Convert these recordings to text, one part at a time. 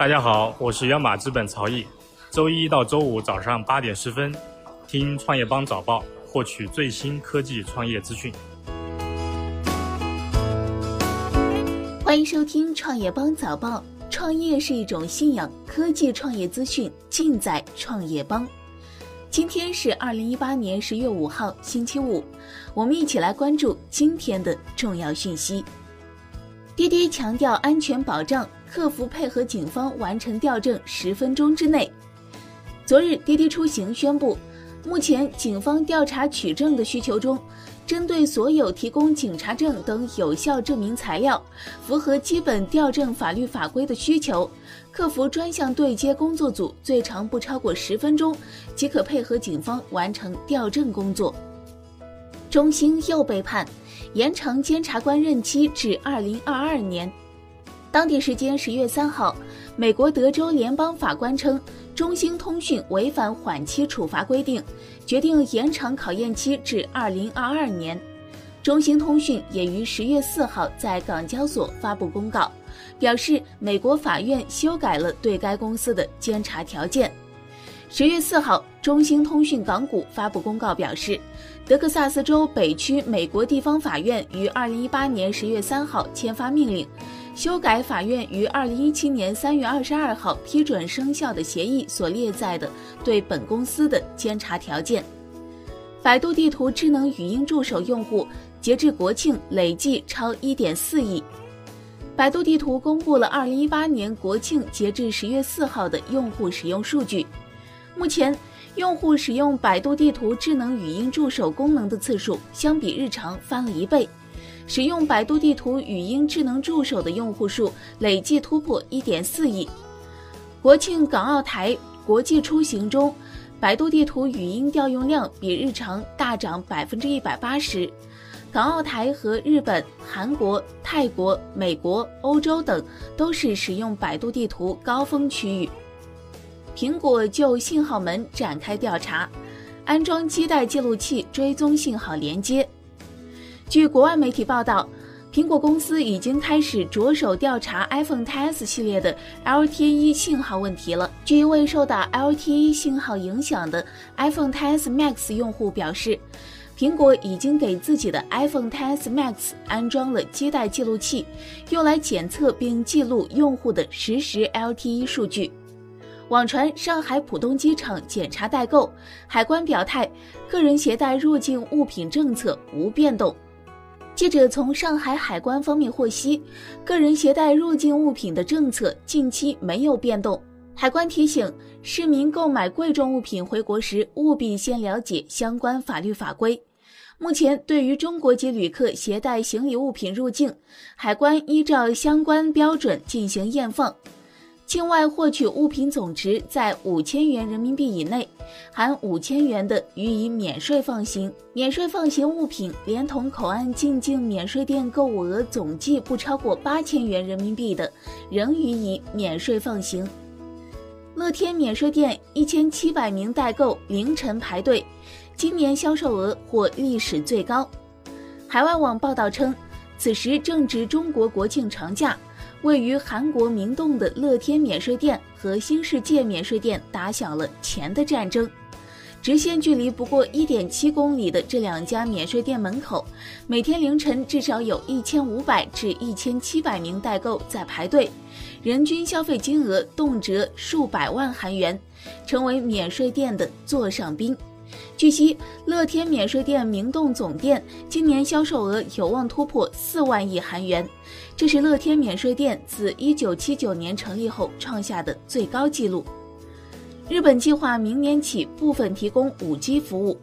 大家好，我是央马资本曹毅。周一到周五早上八点十分，听创业邦早报，获取最新科技创业资讯。欢迎收听创业邦早报。创业是一种信仰，科技创业资讯尽在创业邦。今天是二零一八年十月五号，星期五，我们一起来关注今天的重要讯息。滴滴强调安全保障。客服配合警方完成调证十分钟之内。昨日，滴滴出行宣布，目前警方调查取证的需求中，针对所有提供警察证等有效证明材料、符合基本调证法律法规的需求，客服专项对接工作组最长不超过十分钟，即可配合警方完成调证工作。中兴又被判，延长监察官任期至二零二二年。当地时间十月三号，美国德州联邦法官称，中兴通讯违反缓期处罚规定，决定延长考验期至二零二二年。中兴通讯也于十月四号在港交所发布公告，表示美国法院修改了对该公司的监察条件。十月四号，中兴通讯港股发布公告表示，德克萨斯州北区美国地方法院于二零一八年十月三号签发命令。修改法院于二零一七年三月二十二号批准生效的协议所列在的对本公司的监察条件。百度地图智能语音助手用户截至国庆累计超一点四亿。百度地图公布了二零一八年国庆截至十月四号的用户使用数据，目前用户使用百度地图智能语音助手功能的次数相比日常翻了一倍。使用百度地图语音智能助手的用户数累计突破1.4亿。国庆港澳台国际出行中，百度地图语音调用量比日常大涨百分之一百八十。港澳台和日本、韩国、泰国、美国、欧洲等都是使用百度地图高峰区域。苹果就信号门展开调查，安装基带记录器追踪信号连接。据国外媒体报道，苹果公司已经开始着手调查 iPhone XS 系列的 LTE 信号问题了。据未受到 LTE 信号影响的 iPhone XS Max 用户表示，苹果已经给自己的 iPhone XS Max 安装了基带记录器，用来检测并记录用户的实时 LTE 数据。网传上海浦东机场检查代购，海关表态，个人携带入境物品政策无变动。记者从上海海关方面获悉，个人携带入境物品的政策近期没有变动。海关提醒市民购买贵重物品回国时，务必先了解相关法律法规。目前，对于中国籍旅客携带行李物品入境，海关依照相关标准进行验放。境外获取物品总值在五千元人民币以内，含五千元的予以免税放行。免税放行物品连同口岸进境免税店购物额总计不超过八千元人民币的，仍予以免税放行。乐天免税店一千七百名代购凌晨排队，今年销售额或历史最高。海外网报道称，此时正值中国国庆长假。位于韩国明洞的乐天免税店和新世界免税店打响了钱的战争。直线距离不过一点七公里的这两家免税店门口，每天凌晨至少有一千五百至一千七百名代购在排队，人均消费金额动辄数百万韩元，成为免税店的座上宾。据悉，乐天免税店明洞总店今年销售额有望突破四万亿韩元，这是乐天免税店自一九七九年成立后创下的最高纪录。日本计划明年起部分提供五 G 服务。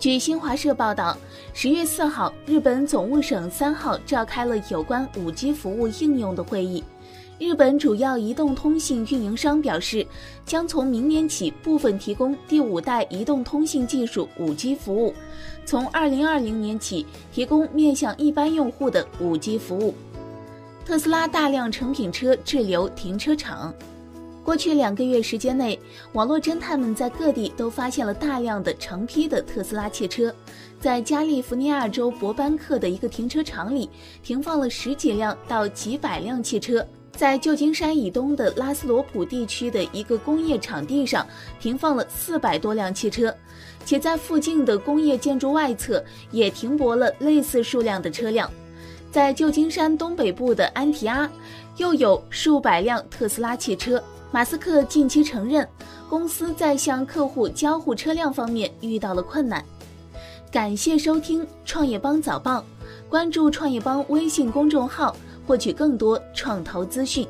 据新华社报道，十月四号，日本总务省三号召开了有关五 G 服务应用的会议。日本主要移动通信运营商表示，将从明年起部分提供第五代移动通信技术 5G 服务，从2020年起提供面向一般用户的 5G 服务。特斯拉大量成品车滞留停车场。过去两个月时间内，网络侦探们在各地都发现了大量的成批的特斯拉汽车，在加利福尼亚州伯班克的一个停车场里，停放了十几辆到几百辆汽车。在旧金山以东的拉斯罗普地区的一个工业场地上停放了四百多辆汽车，且在附近的工业建筑外侧也停泊了类似数量的车辆。在旧金山东北部的安提阿，又有数百辆特斯拉汽车。马斯克近期承认，公司在向客户交互车辆方面遇到了困难。感谢收听创业邦早报，关注创业邦微信公众号，获取更多创投资讯。